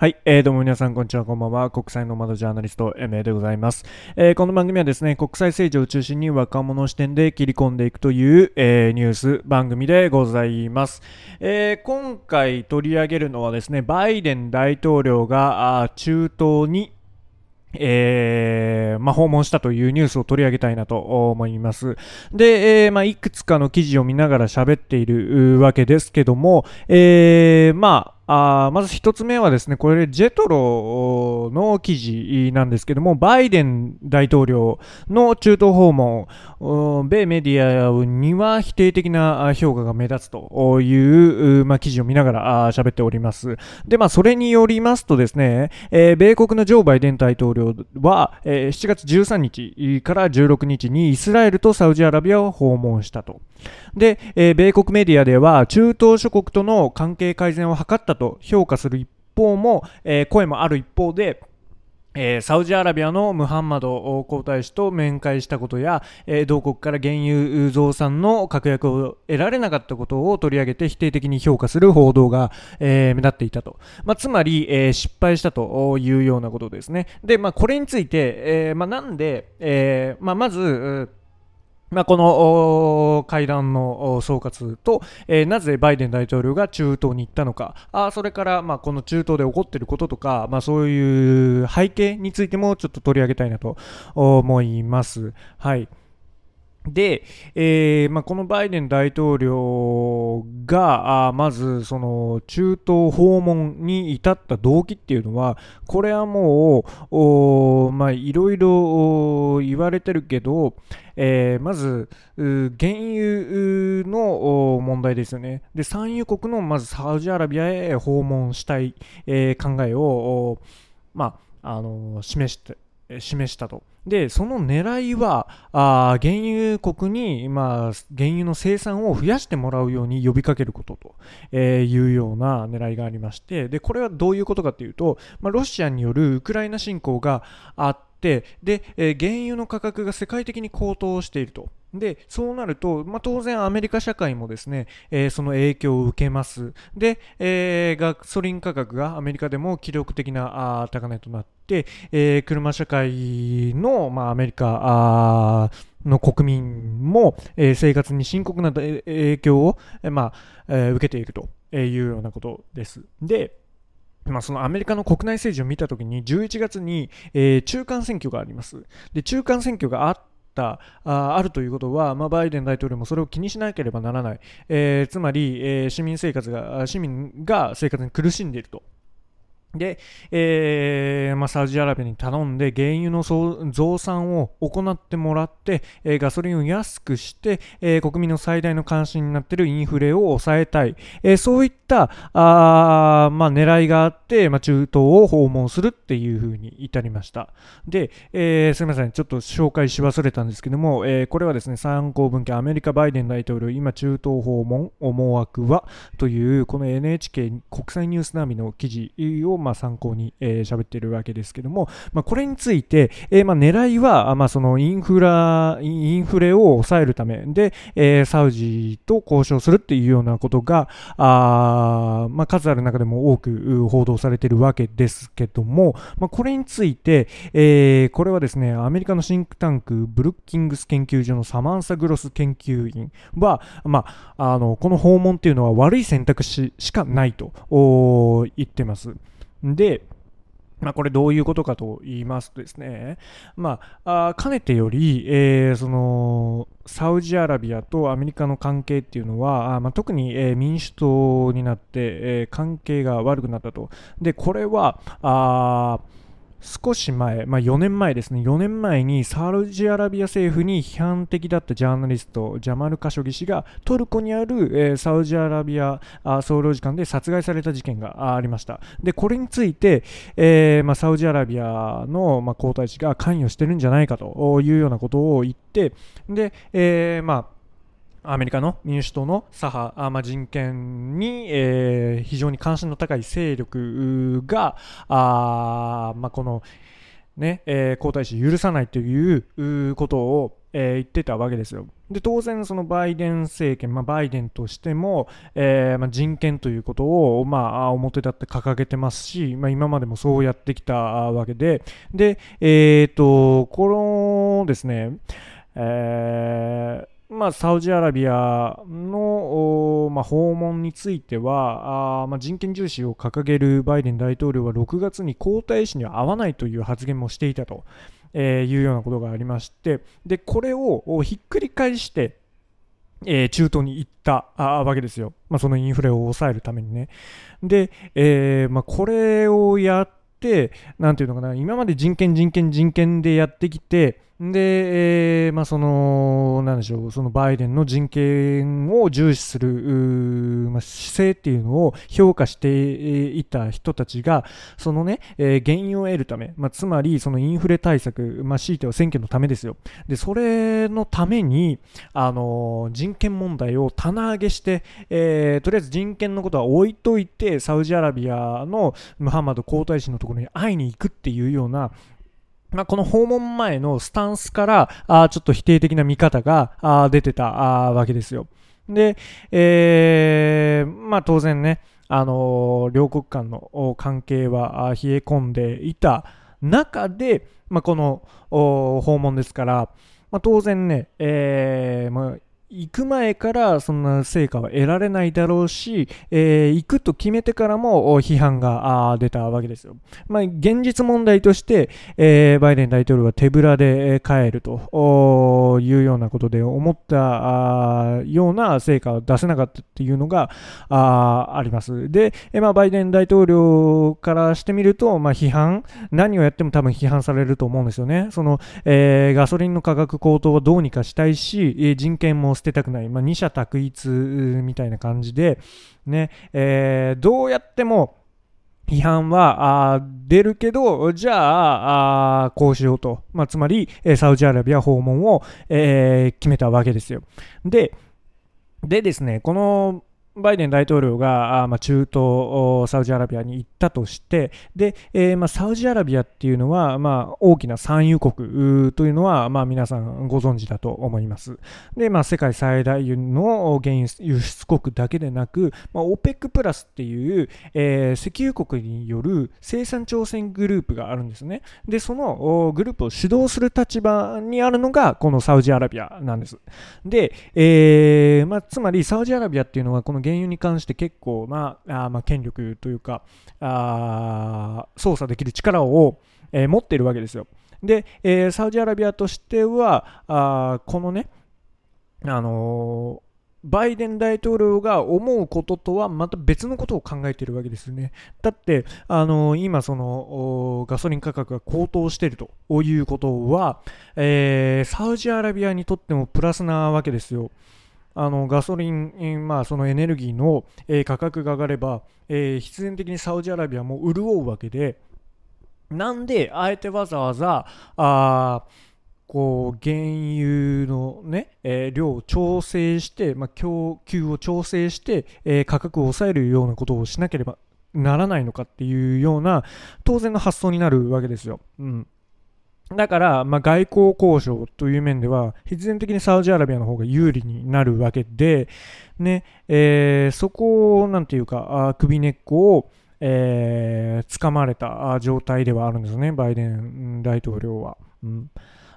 はい、えー、どうも皆さん、こんにちは、こんばんは。国際の窓ジャーナリスト、MA でございます。えー、この番組はですね、国際政治を中心に若者視点で切り込んでいくという、えー、ニュース番組でございます。えー、今回取り上げるのはですね、バイデン大統領があ中東にえー、まあ、訪問したというニュースを取り上げたいなと思います。で、えー、まあ、いくつかの記事を見ながら喋っているわけですけども、えー、まあ、あまず一つ目はですね、これ、ジェトロの記事なんですけども、バイデン大統領の中東訪問、米メディアには否定的な評価が目立つという、まあ、記事を見ながら喋っております。で、まあ、それによりますとですね、えー、米国のジョー・バイデン大統領は、えー、7月13日から16日にイスラエルとサウジアラビアを訪問したと。で、えー、米国メディアでは中東諸国との関係改善を図ったと評価する一方も、えー、声もある一方で、えー、サウジアラビアのムハンマド皇太子と面会したことや、えー、同国から原油増産の確約を得られなかったことを取り上げて否定的に評価する報道が、えー、目立っていたと。まあ、つまり、え失敗したというようなことですね。で、まあ、これについて、えまあ、なんで、えまあ、まず、まあ、この会談の総括と、えー、なぜバイデン大統領が中東に行ったのか、あそれから、まあ、この中東で起こっていることとか、まあ、そういう背景についてもちょっと取り上げたいなと思います。はい。で、えーまあ、このバイデン大統領があまずその中東訪問に至った動機っていうのはこれはもうまあ、いろいろ言われてるけど、えー、まず原油の問題ですよねで産油国のまずサウジアラビアへ訪問したい、えー、考えを、まあ、あの示して示したと。で、その狙いは、あ原油国に、まあ、原油の生産を増やしてもらうように呼びかけることと、え、いうような狙いがありまして、で、これはどういうことかというと、まあ、ロシアによるウクライナ侵攻があって、で、え、原油の価格が世界的に高騰していると。で、そうなると、まあ、当然アメリカ社会もですね、えー、その影響を受けます。で、えー、ガソリン価格がアメリカでも記録的なあ高値となって、えー、車社会の、まあ、アメリカの国民も、えー、生活に深刻な影響を、まあえー、受けているというようなことです。で、まあ、そのアメリカの国内政治を見たときに、11月に、えー、中間選挙があります。で、中間選挙があったああるということは、まあ、バイデン大統領もそれを気にしなければならない、えー、つまり、えー、市民生活が市民が生活に苦しんでいると。で、えーまあ、サウジアラビアに頼んで原油の増産を行ってもらって、えー、ガソリンを安くして、えー、国民の最大の関心になっているインフレを抑えたい、えー、そういったあ、まあ、狙いがあって、まあ、中東を訪問するっていうふうに至りました。で、えー、すみません。ちょっと紹介し忘れたんですけども、えー、これはですね参考文献アメリカバイデン大統領今中東訪問思惑は？というこの NHK 国際ニュース並みの記事をまあ、参考に喋、えー、っているわけですけども、まあ、これについて、えー、まあ、狙いは、まあ、そのインフラ、インフレを抑えるためで、えー、サウジと交渉するっていうようなことが、あまあ、数ある中でも多く報道されているわけですけども、まあ、これについて、えー、これはですね、アメリカのシンクタンク、ブルッキングス研究所のサマンサ・グロス研究員は、まあ、あの、この訪問っていうのは悪い選択肢しかないと言ってます。で、まあ、これどういうことかと言いますとですね、まあ、あかねてより、えー、そのサウジアラビアとアメリカの関係っていうのは、あまあ、特に、えー、民主党になって、えー、関係が悪くなったと。で、これは、あ少し前、まあ、4年前ですね、4年前にサウジアラビア政府に批判的だったジャーナリスト、ジャマル・カショギ氏がトルコにある、えー、サウジアラビア総領事館で殺害された事件がありました。で、これについて、えー、まあ、サウジアラビアの、まあ、皇太子が関与してるんじゃないかというようなことを言って、で、えー、まあ、アメリカの民主党の左派、あまあ、人権に、えー、非常に関心の高い勢力が、あまあ、この、ねえー、皇太子許さないということを、えー、言ってたわけですよ。で、当然、そのバイデン政権、まあ、バイデンとしても、えー、まあ、人権ということを、まあ、表立って掲げてますし、ま、今までもそうやってきたわけで、で、えっ、ー、と、このですね、えー、まあ、サウジアラビアの、まあ、訪問についてはあ、まあ、人権重視を掲げるバイデン大統領は6月に皇太子には会わないという発言もしていたと、えー、いうようなことがありましてでこれをひっくり返してえー、中東に行ったわけですよ。まあ、そのインフレを抑えるためにね。で、えーまあ、これをやって、なんていうのかな、今まで人権、人権、人権でやってきて、で、えー、まあ、その、なんでしょう、そのバイデンの人権を重視する、まあ、姿勢っていうのを評価していた人たちが、そのね、えー、原因を得るため、まあ、つまり、そのインフレ対策、まあ、強いては選挙のためですよ。で、それのために、あの、人権問題を棚上げして、えー、とりあえず人権のことは置いといて、サウジアラビアのムハンマド皇太子のところに会いに行くっていうような、まあ、この訪問前のスタンスからあちょっと否定的な見方があ出てたあわけですよ。で、えー、まあ、当然ね、あのー、両国間の関係は冷え込んでいた中で、まあ、この訪問ですから、まあ、当然ね、えーまあ、行く前からそんな成果は得られないだろうし、えー、行くと決めてからも批判が出たわけですよ。まあ、現実問題として、えー、バイデン大統領は手ぶらで帰るというようなことで思ったような成果を出せなかったっていうのがああります。で、まあ、バイデン大統領からしてみると、まあ、批判、何をやっても多分批判されると思うんですよね。その、えー、ガソリンの価格高騰はどうにかしたいし、人権も捨てたくない、まあ、二者択一みたいな感じで、ねえー、どうやっても批判はあ出るけど、じゃあ、あこうしようと。まあ、つまり、えサウジアラビア訪問を、えー、決めたわけですよ。で、でですね、このバイデン大統領が、ま、中東、サウジアラビアに行ったとして、でえー、まあ、サウジアラビアっていうのは、まあ、大きな産油国というのは、まあ、皆さんご存知だと思います。で、まあ、世界最大の原油輸出国だけでなく、まあ、OPEC プラスっていう、えー、石油国による生産挑戦グループがあるんですね。で、そのグループを主導する立場にあるのが、このサウジアラビアなんです。で、えーまあ、つまりサウジアラビアっていうのは、この原油に関して結構なあ、まあ、権力というかあ操作できる力を、えー、持っているわけですよ。で、えー、サウジアラビアとしてはあこのね、あのバイデン大統領が思うこととはまた別のことを考えているわけですね。だって、あの今そのガソリン価格が高騰しているということは、えー、サウジアラビアにとってもプラスなわけですよ。あのガソリン、まあ、そのエネルギーの、価格が上がれば、えー、必然的にサウジアラビアも潤うわけで、なんで、あえてわざわざ、あこう原油のね、えー、量を調整して、まあ、供給を調整して、えー、価格を抑えるようなことをしなければならないのかっていうような当然の発想になるわけですよ。うんだから、まあ、外交交渉という面では、必然的にサウジアラビアの方が有利になるわけで、ね、えー、そこを、なんていうか、首根っこを、えー、掴まれた状態ではあるんですね、バイデン大統領は。うん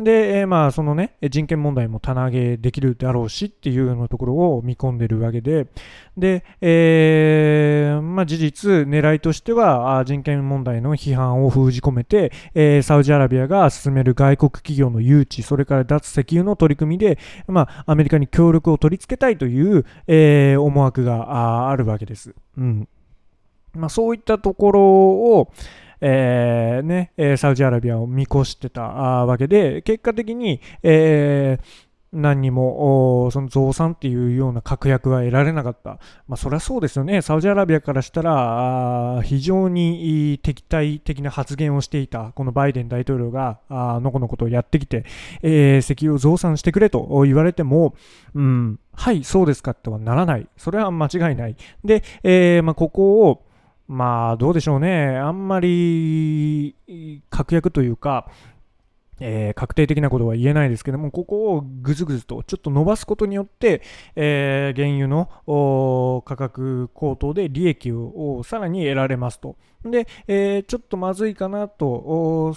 で、えー、まあ、そのね、人権問題も棚上げできるだろうしっていうようなところを見込んでるわけで、で、えー、まあ、事実、狙いとしては、人権問題の批判を封じ込めて、えー、サウジアラビアが進める外国企業の誘致、それから脱石油の取り組みで、まあ、アメリカに協力を取り付けたいという、えー、思惑があるわけです。うん。まあ、そういったところを、えーねサウジアラビアを見越してたわけで、結果的に、えー、何にもその増産っていうような確約は得られなかった。まあ、そりゃそうですよね。サウジアラビアからしたら、非常に敵対的な発言をしていた、このバイデン大統領が、あの子のことをやってきて、えー、石油を増産してくれと言われても、うん、はい、そうですかってはならない。それは間違いない。で、えー、まあ、ここを、まあ、どうでしょうね。あんまり、確約というか、えー、確定的なことは言えないですけども、ここをぐずぐずとちょっと伸ばすことによって、えー、原油の価格高騰で利益をさらに得られますと。で、えー、ちょっとまずいかなと、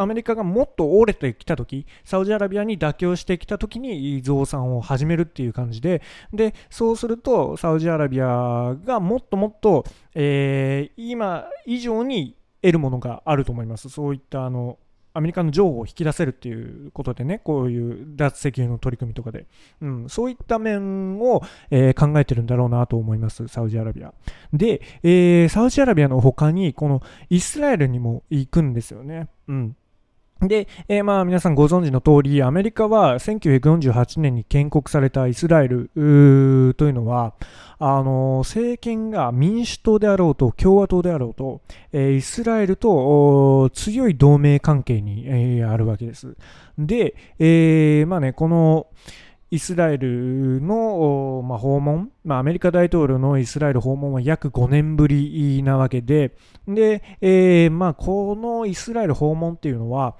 アメリカがもっと折れてきたとき、サウジアラビアに妥協してきたときに増産を始めるっていう感じで、で、そうすると、サウジアラビアがもっともっと、えー、今以上に得るものがあると思います。そういったあのアメリカの情報を引き出せるっていうことでね、こういう脱石油の取り組みとかで、うん、そういった面を、えー、考えてるんだろうなと思います、サウジアラビア。で、えー、サウジアラビアの他に、このイスラエルにも行くんですよね。うん。で、えー、まあ皆さんご存知の通り、アメリカは1948年に建国されたイスラエルというのは、あの政権が民主党であろうと共和党であろうと、えー、イスラエルと強い同盟関係に、えー、あるわけです。で、えー、まあね、この、イスラエルの、まあ、訪問、まあ、アメリカ大統領のイスラエル訪問は約5年ぶりなわけで、で、えー、まあ、このイスラエル訪問っていうのは、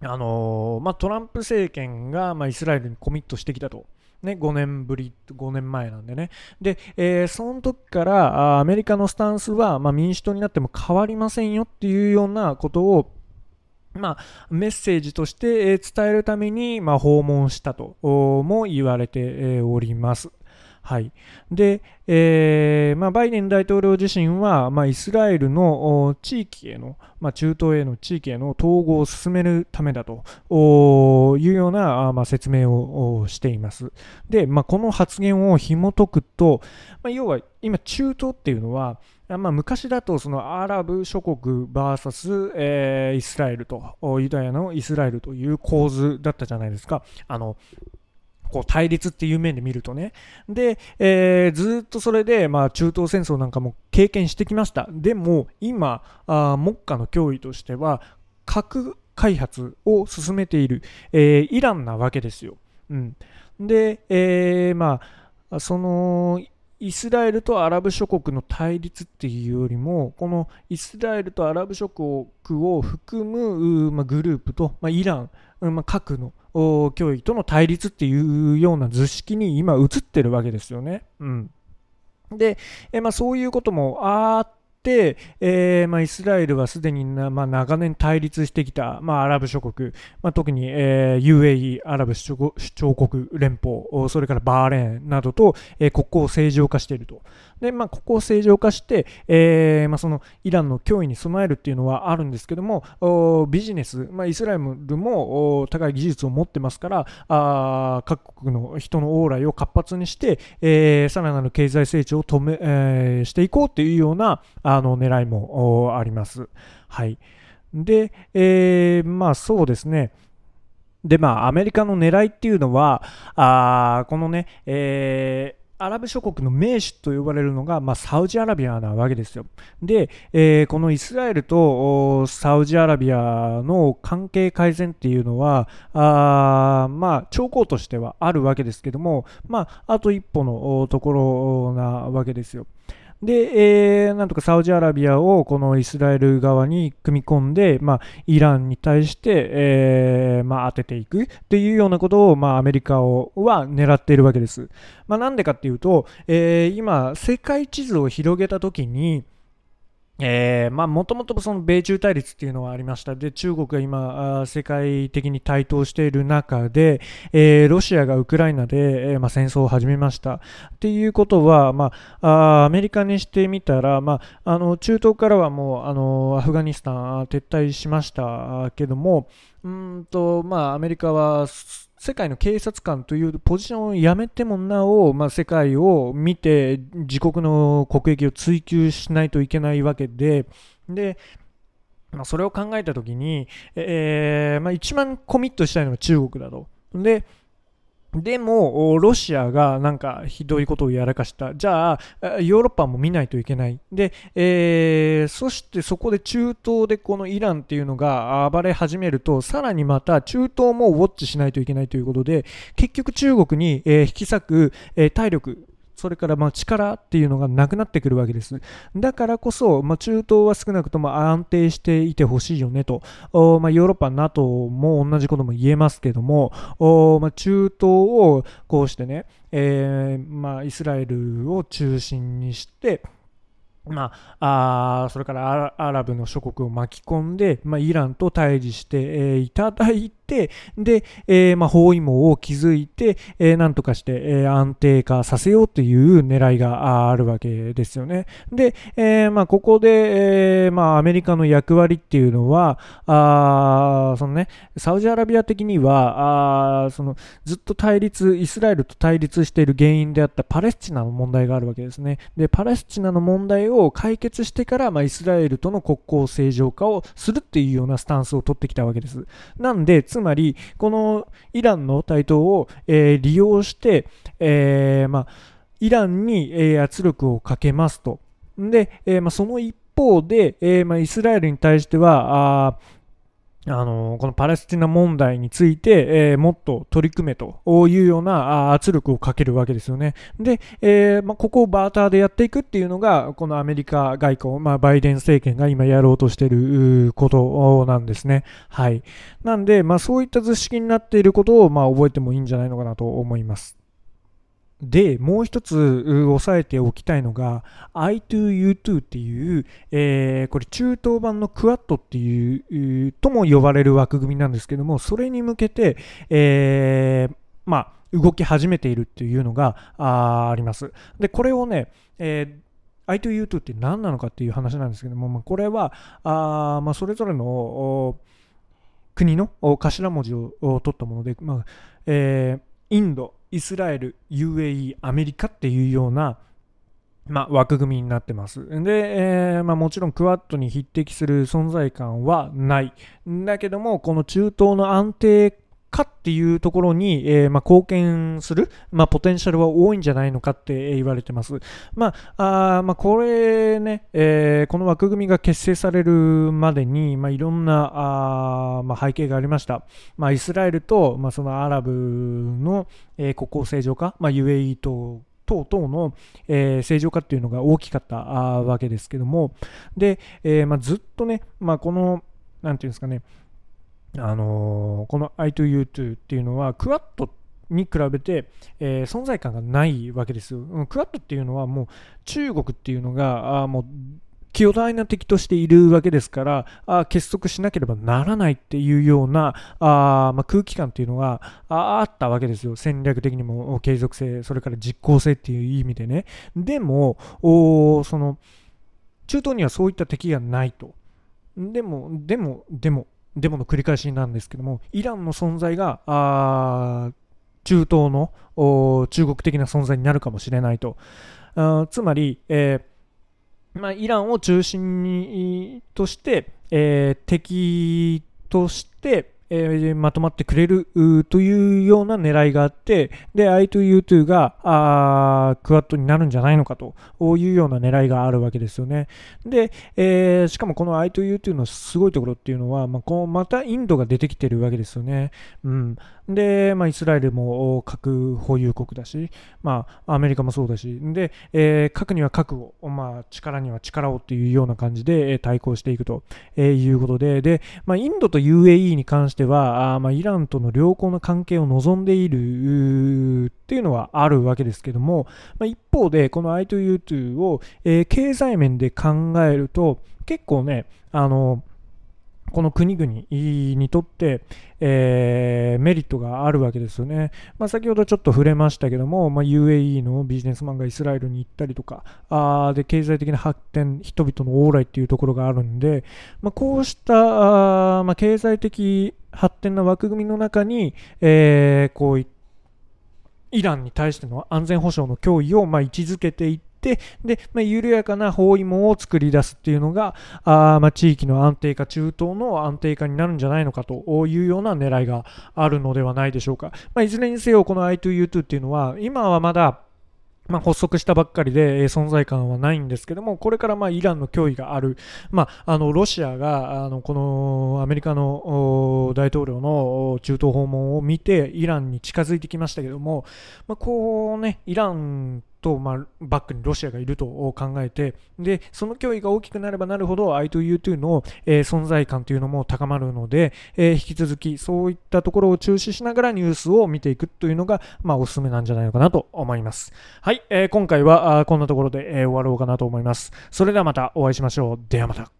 あの、まあ、トランプ政権が、まあ、イスラエルにコミットしてきたと。ね、5年ぶり、5年前なんでね。で、えー、その時からアメリカのスタンスは、まあ、民主党になっても変わりませんよっていうようなことを、まあ、メッセージとして伝えるために、まあ、訪問したとも言われております。はい。で、えーまあ、バイデン大統領自身は、まあ、イスラエルの地域への、まあ、中東への地域への統合を進めるためだというような、まあ、説明をしています。で、まあ、この発言を紐解くと、まあ、要は今、中東っていうのは、まあ、昔だとそのアラブ諸国 VS、えー、イスラエルとユダヤのイスラエルという構図だったじゃないですか。あのこう対立っていう面で見るとね。で、えー、ずっとそれで、まあ、中東戦争なんかも経験してきました。でも、今、あ目下の脅威としては、核開発を進めている、えー、イランなわけですよ。うん。で、えー、まあ、その、イスラエルとアラブ諸国の対立っていうよりも、このイスラエルとアラブ諸国を含む、まあ、グループと、まあ、イラン、まあ、核の脅威との対立っていうような図式に今映ってるわけですよね。うん、で、えまあ、そういうこともあっ、えーまあ、イスラエルはすでにな、まあ、長年対立してきた、まあ、アラブ諸国、まあ、特に、えー、UAE、アラブ首長国連邦、それからバーレーンなどと、えー、国交を正常化していると。で、まあ、ここを正常化して、えーまあ、そのイランの脅威に備えるっていうのはあるんですけども、ビジネス、まあ、イスラエルも高い技術を持ってますから、あ各国の人の往来を活発にして、えー、さらなる経済成長を止め、えー、していこうというようなあの狙いもあります。はい。で、えー、まあそうですね。で、まあ、アメリカの狙いっていうのは、あこのね、えー、アラブ諸国の名手と呼ばれるのが、まあ、サウジアラビアなわけですよ。で、えー、このイスラエルとサウジアラビアの関係改善っていうのは、あまあ、兆候としてはあるわけですけども、まあ、あと一歩のところなわけですよ。で、えー、なんとかサウジアラビアをこのイスラエル側に組み込んで、まあ、イランに対して、えー、まあ、当てていくっていうようなことを、まあ、アメリカをは狙っているわけです。まあ、なんでかっていうと、えー、今、世界地図を広げたときに、えー、まあ、もともとその米中対立っていうのはありました。で、中国が今、世界的に台頭している中で、えー、ロシアがウクライナで、えー、まあ、戦争を始めました。っていうことは、まあ、アメリカにしてみたら、まあ、あの、中東からはもう、あの、アフガニスタン撤退しましたけども、うんと、まあ、アメリカは、世界の警察官というポジションをやめてもなお、まあ、世界を見て自国の国益を追求しないといけないわけで、で、まあ、それを考えたときに、えーまあ、一番コミットしたいのは中国だと。で、でも、ロシアがなんかひどいことをやらかした。じゃあ、ヨーロッパも見ないといけない。で、えー、そしてそこで中東でこのイランっていうのが暴れ始めると、さらにまた中東もウォッチしないといけないということで、結局中国に、え、引き裂く、え、体力それからま力っていうのがなくなってくるわけです。だからこそ、ま、中東は少なくとも安定していてほしいよねと、ま、ヨーロッパ、NATO も同じことも言えますけども、ま、中東をこうしてね、えーま、イスラエルを中心にして、まあ、あそれからアラブの諸国を巻き込んで、まあ、イランと対峙して、いただいて、で、えー、まあ、包囲網を築いて、えー、なんとかして、えー、安定化させようという狙いがあるわけですよね。で、えー、まあ、ここで、えー、まあ、アメリカの役割っていうのは、あそのね、サウジアラビア的には、あそのずっと対立、イスラエルと対立している原因であったパレスチナの問題があるわけですね。で、パレスチナの問題を解決してから、まあ、イスラエルとの国交正常化をするっていうようなスタンスを取ってきたわけです。なんで、つまり、このイランの台頭を、えー、利用して、えー、まあ、イランに、えー、圧力をかけますと。で、えまあ、その一方で、えまあ、イスラエルに対しては、ああのこのパレスチナ問題について、えー、もっと取り組めというような圧力をかけるわけですよね。で、えー、まあ、ここをバーターでやっていくっていうのが、このアメリカ外交、まあ、バイデン政権が今やろうとしていることなんですね。はい。なんで、まあ、そういった図式になっていることを、まあ、覚えてもいいんじゃないのかなと思います。で、もう一つ押さえておきたいのが I2U2 っていう、えー、これ中東版のクワットっていうとも呼ばれる枠組みなんですけども、それに向けて、えー、まあ、動き始めているっていうのがあります。で、これをね、えー I2U2 って何なのかっていう話なんですけども、まあ、これはあ、まあ、それぞれの国の頭文字を取ったもので、まあえー、インド、イスラエル、UAE、アメリカっていうような、まあ、枠組みになってます。で、えー、まあ、もちろんクワッドに匹敵する存在感はない。だけども、この中東の安定かっていうところに、えー、まあ、貢献する、まあ、ポテンシャルは多いんじゃないのかって言われてます。まあ、あまあ、これね、えー、この枠組みが結成されるまでに、まあ、いろんなあ、ま、背景がありました。ま、イスラエルと、ま、そのアラブの、えー、国交正常化、まあ、UAE と等々の、えー、正常化っていうのが大きかったわけですけども、で、えま、ずっとね、ま、この、なんていうんですかね、あのー、この I2U2 っていうのはクワッドに比べて、えー、存在感がないわけです。よ。うんクワッドっていうのはもう中国っていうのがあもう巨大な敵としているわけですからあ結束しなければならないっていうようなあ、まあ、空気感っていうのがあったわけですよ。戦略的にも継続性それから実効性っていう意味でね。でもおその中東にはそういった敵がないと。でもでもでもデモの繰り返しなんですけども、イランの存在が、あ中東の中国的な存在になるかもしれないと。あつまり、えーまあ、イランを中心にとして、えー、敵として、えー、まとまってくれるというような狙いがあって、で、I2U2 があクワッドになるんじゃないのかというような狙いがあるわけですよね。で、えー、しかもこの I2U2 のすごいところっていうのは、まあ、こうまたインドが出てきてるわけですよね。うん。で、まあ、イスラエルも核保有国だし、まあ、アメリカもそうだし、で、えー、核には核を、まあ、力には力をっていうような感じで対抗していくということで、で、まあ、インドと UAE に関しては、あまあ、イランとの良好な関係を望んでいるっていうのはあるわけですけども、まあ、一方で、この I2U2 を、えー、経済面で考えると、結構ね、あの、この国々にとって、えー、メリットがあるわけですよね。まあ、先ほどちょっと触れましたけども、まあ、UAE のビジネスマンがイスラエルに行ったりとか、あで経済的な発展、人々の往来っていうところがあるんで、まあ、こうしたあ、まあ、経済的発展の枠組みの中に、えー、こういイランに対しての安全保障の脅威をま位置づけていって、で、まあ、緩やかな包囲網を作り出すっていうのが、あまあ、地域の安定化、中東の安定化になるんじゃないのかというような狙いがあるのではないでしょうか。まあ、いずれにせよ、この I2U2 っていうのは、今はまだ、まあ、発足したばっかりで、存在感はないんですけども、これからまあイランの脅威がある、まあ、あのロシアがあのこのアメリカの大統領の中東訪問を見て、イランに近づいてきましたけども、まあ、こうね、イランと、まあ、バックにロシアがいると考えて、で、その脅威が大きくなればなるほど I2U2 の、えー、存在感というのも高まるので、えー、引き続きそういったところを注視しながらニュースを見ていくというのが、まあ、おすすめなんじゃないのかなと思います。はい、えー、今回はこんなところで、え終わろうかなと思います。それではまたお会いしましょう。ではまた。